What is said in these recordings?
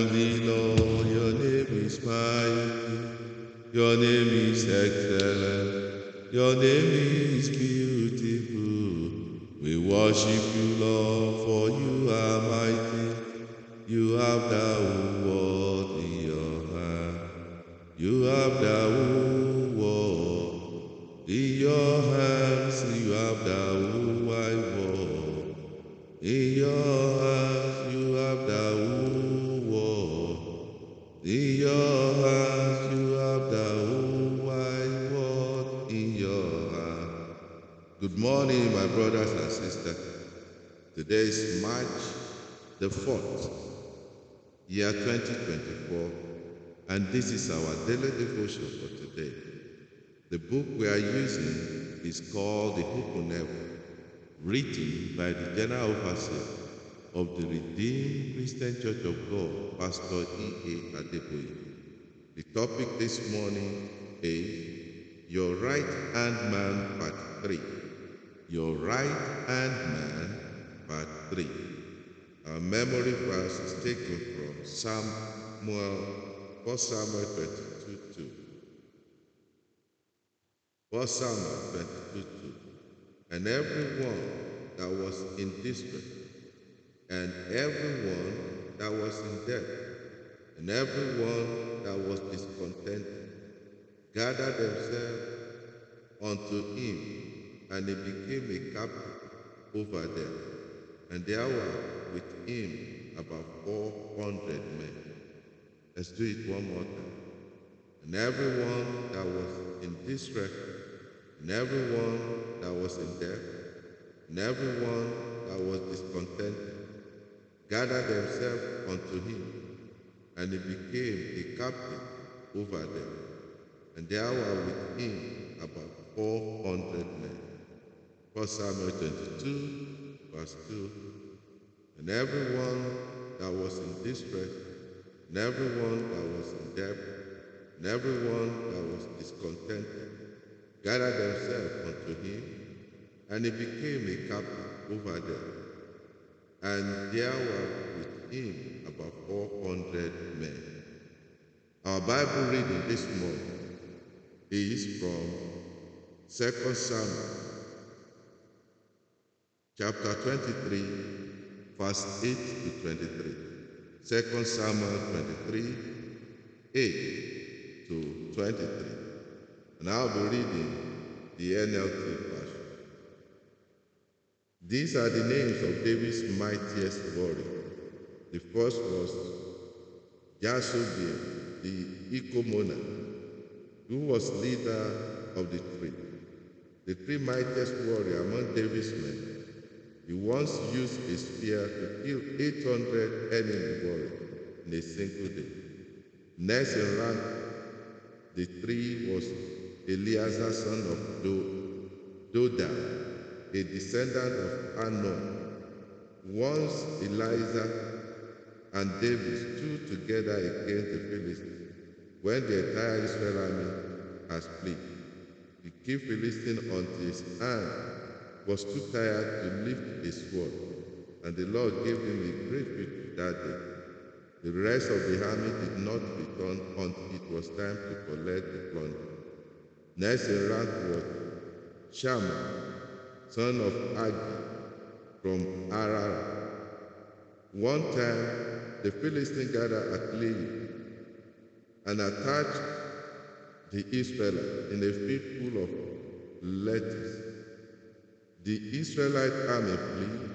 Only Lord, your name is mighty, your name is excellent, your name is beautiful. We worship you, Lord, for you are mighty. You have the whole world in your hand. You have the whole world in your hands. You have the whole world in your the 4th, year 2024, and this is our daily devotion for today. The book we are using is called the Hukunevu, written by the General Overseer of the Redeemed Christian Church of God, Pastor E. A. Adeboye. The topic this morning is Your Right Hand Man, Part 3. Your Right Hand Man, Part 3. Our memory verse is taken from Samuel, 1 Samuel 22 2. 1 Samuel 22 2. And everyone that was in distress, and everyone that was in debt, and everyone that was discontented, gathered themselves unto him, and he became a captain over them. And there were with him about four hundred men. Let's do it one more time. And everyone that was in distress, and everyone that was in debt, and everyone that was discontented, gathered themselves unto him, and he became a captain over them. And there were with him about four hundred men. 1 Samuel 22, verse 2. And everyone that was in distress, and everyone that was in debt, and everyone that was discontented, gathered themselves unto him, and he became a captain over them. And there were with him about four hundred men. Our Bible reading this morning is from 2 Samuel chapter 23, verse 8 to 23. 2 Samuel 23, 8 to 23. And I'll be reading the NLT version. These are the names of David's mightiest warriors. The first was Jashobeam, the Ecomona, who was leader of the three. The three mightiest warriors among David's men he once used a spear to kill 800 enemy warriors in a single day. Next in rank, the three was Eleazar son of Do- Doda, a descendant of Anon. Once Eliza and David stood together against the Philistines when the entire Israel army had split. He killed Philistine until his hand was too tired to lift his sword, and the Lord gave him a great victory that day. The rest of the army did not return until it was time to collect the plunder. Next in rank was Shammah, son of Agi, from Arara. One time, the Philistine gathered at Lehi and attacked the Israelites in a field full of lettuce. The Israelite army fled,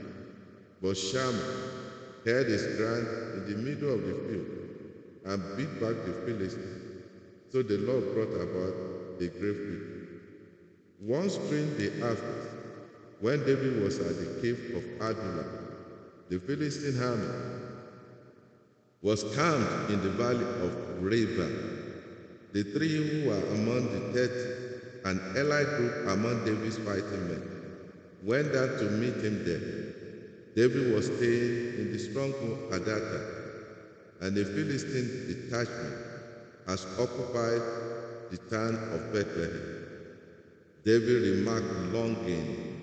but Shammah held his ground in the middle of the field and beat back the Philistines. So the Lord brought about a great victory. One spring day after, when David was at the cave of Adullam, the Philistine army was camped in the valley of Reba. The three who were among the thirty, and allied group among David's fighting men, went down to meet him there. David was staying in the stronghold Adata, and a Philistine detachment has occupied the town of Bethlehem. David remarked longing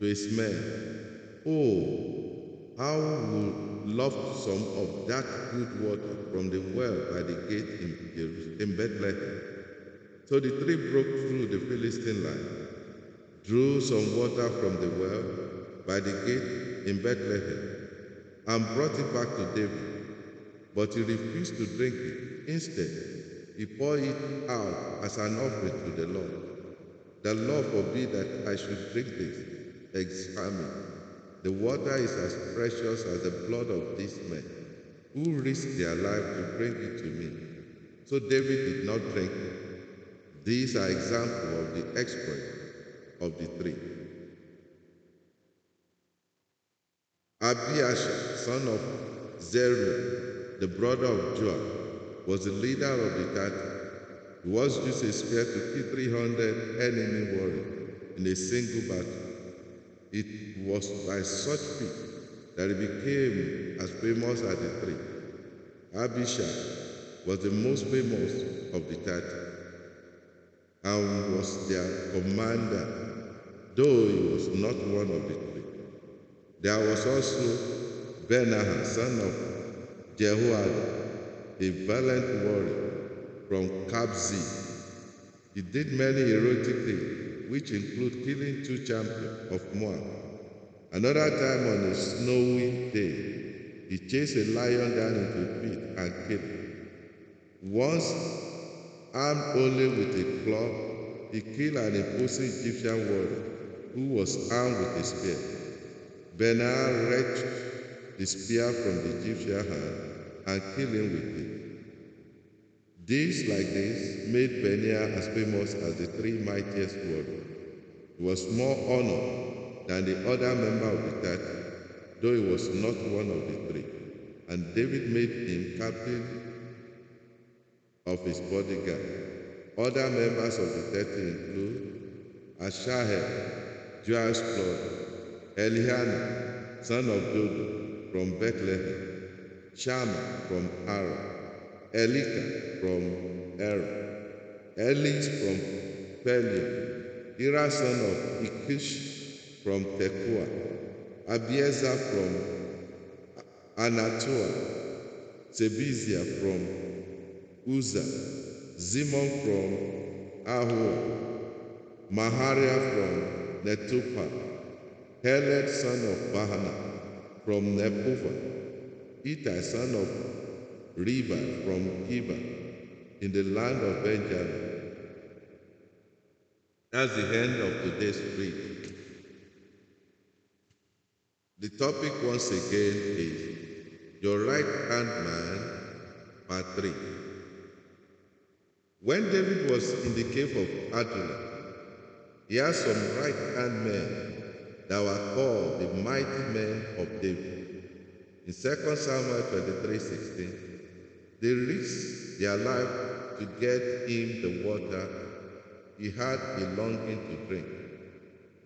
to his men, Oh, how would loved some of that good water from the well by the gate in Bethlehem. So the three broke through the Philistine line, drew some water from the well by the gate in Bethlehem, and brought it back to David. But he refused to drink it. Instead, he poured it out as an offering to the Lord. The Lord forbid that I should drink this. Examine. The water is as precious as the blood of these men who risked their life to bring it to me. So David did not drink it. These are examples of the exploit of the three. Abiashar, son of Zeruiah, the brother of Joab, was the leader of the thirty. He was used a spear to kill 300 enemy warriors in a single battle. It was by such feat that he became as famous as the three. Abishai was the most famous of the thirty and was their commander, though he was not one of the three. There was also Benaiah, son of Jehoiada, a valiant warrior from Kabzee. He did many heroic things which include killing two champions of Moab. Another time on a snowy day, he chased a lion down into a pit and killed it. Once, armed only with a club, he killed an imposing Egyptian warrior who was armed with a spear. Benaiah wrenched the spear from the Egyptian hand and killed him with it. Deeds like this made Benaiah as famous as the three mightiest warriors. He was more honored than the other member of the thirty, though he was not one of the three. And David made him captain of his bodyguard. Other members of the thirty include Asahel, Joab's brother, Eliana, son of Dodo, from Bethlehem, Shammah from Arah, Elika from Aaron, Elis from Pelion, Ira son of Ikkesh from Tekoa, Abiezer from Anatoa, Sebizia from Uza, Zimon from Ahua, Maharia from Netophah, Heled son of Bahana from Nepuva, Ittai son of Reba from Geba in the land of Benjamin. That's the end of today's reading. The topic once again is Your Right Hand Man, Part 3. When David was in the cave of Adullam, he had some right hand men that were called the mighty men of David. In 2 Samuel 23 16, they risked their life to get him the water he had a longing to drink.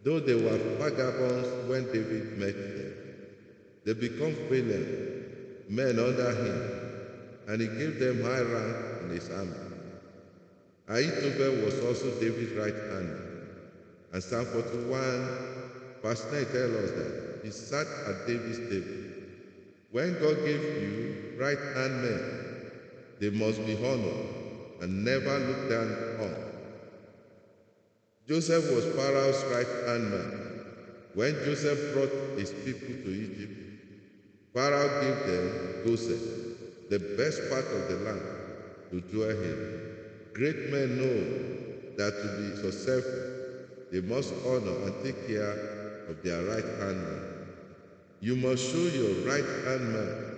Though they were vagabonds when David met them, they became valiant men under him, and he gave them high rank in his army. Ahithophel was also David's right hand. And Psalm 41, verse 9 tells us that he sat at David's table. When God gave you right hand men, they must be honored and never looked down on. Joseph was Pharaoh's right hand man. When Joseph brought his people to Egypt, Pharaoh gave them Joseph, the best part of the land, to dwell in. Great men know that to be successful, they must honor and take care of their right hand man. You must show your right hand man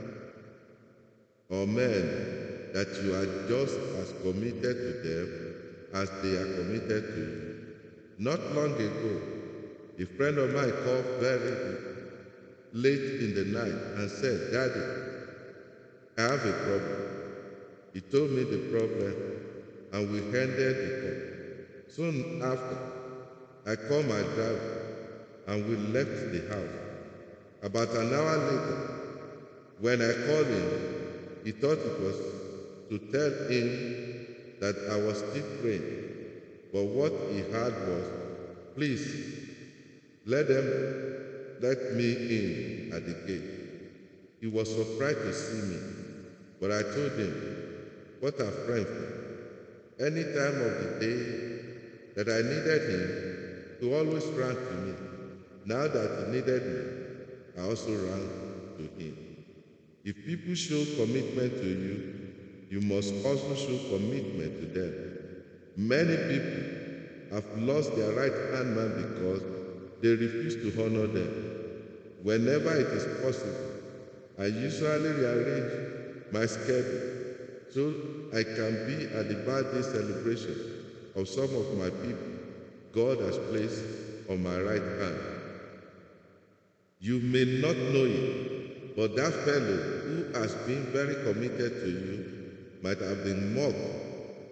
or men that you are just as committed to them as they are committed to you. Not long ago, a friend of mine called very late in the night and said, Daddy, I have a problem. He told me the problem and we ended the call. Soon after, I called my driver and we left the house. About an hour later, when I called him, he thought it was to tell him that I was still praying. But what he heard was, please, let them let me in at the gate. He was surprised to see me, but I told him, What a friend. Any time of the day that I needed him, he always ran to me. Now that he needed me, I also ran to him. If people show commitment to you, you must also show commitment to them. Many people have lost their right hand man because they refuse to honor them. Whenever it is possible, I usually rearrange my schedule so I can be at the birthday celebration of some of my people God has placed on my right hand. You may not know it, but that fellow who has been very committed to you might have been mocked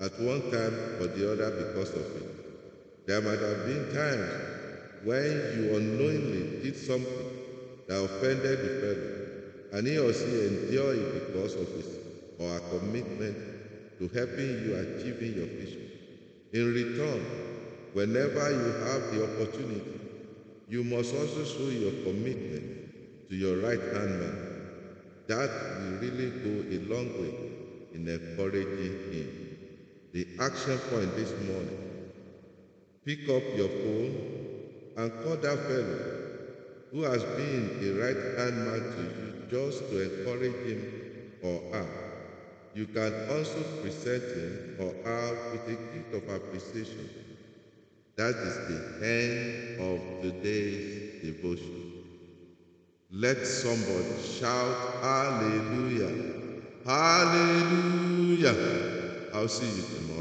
at one time or the other because of it. There might have been times when you unknowingly did something that offended the fellow, and he or she endured it because of his or her commitment to helping you achieving your vision. In return, whenever you have the opportunity, you must also show your commitment to your right hand man. That will really go a long way in encouraging him. The action point this morning pick up your phone and call that fellow who has been a right hand man to you just to encourage him or her. You can also present him or her with a gift of appreciation. That is the end of today's devotion. Let somebody shout hallelujah. Hallelujah. I'll see you tomorrow.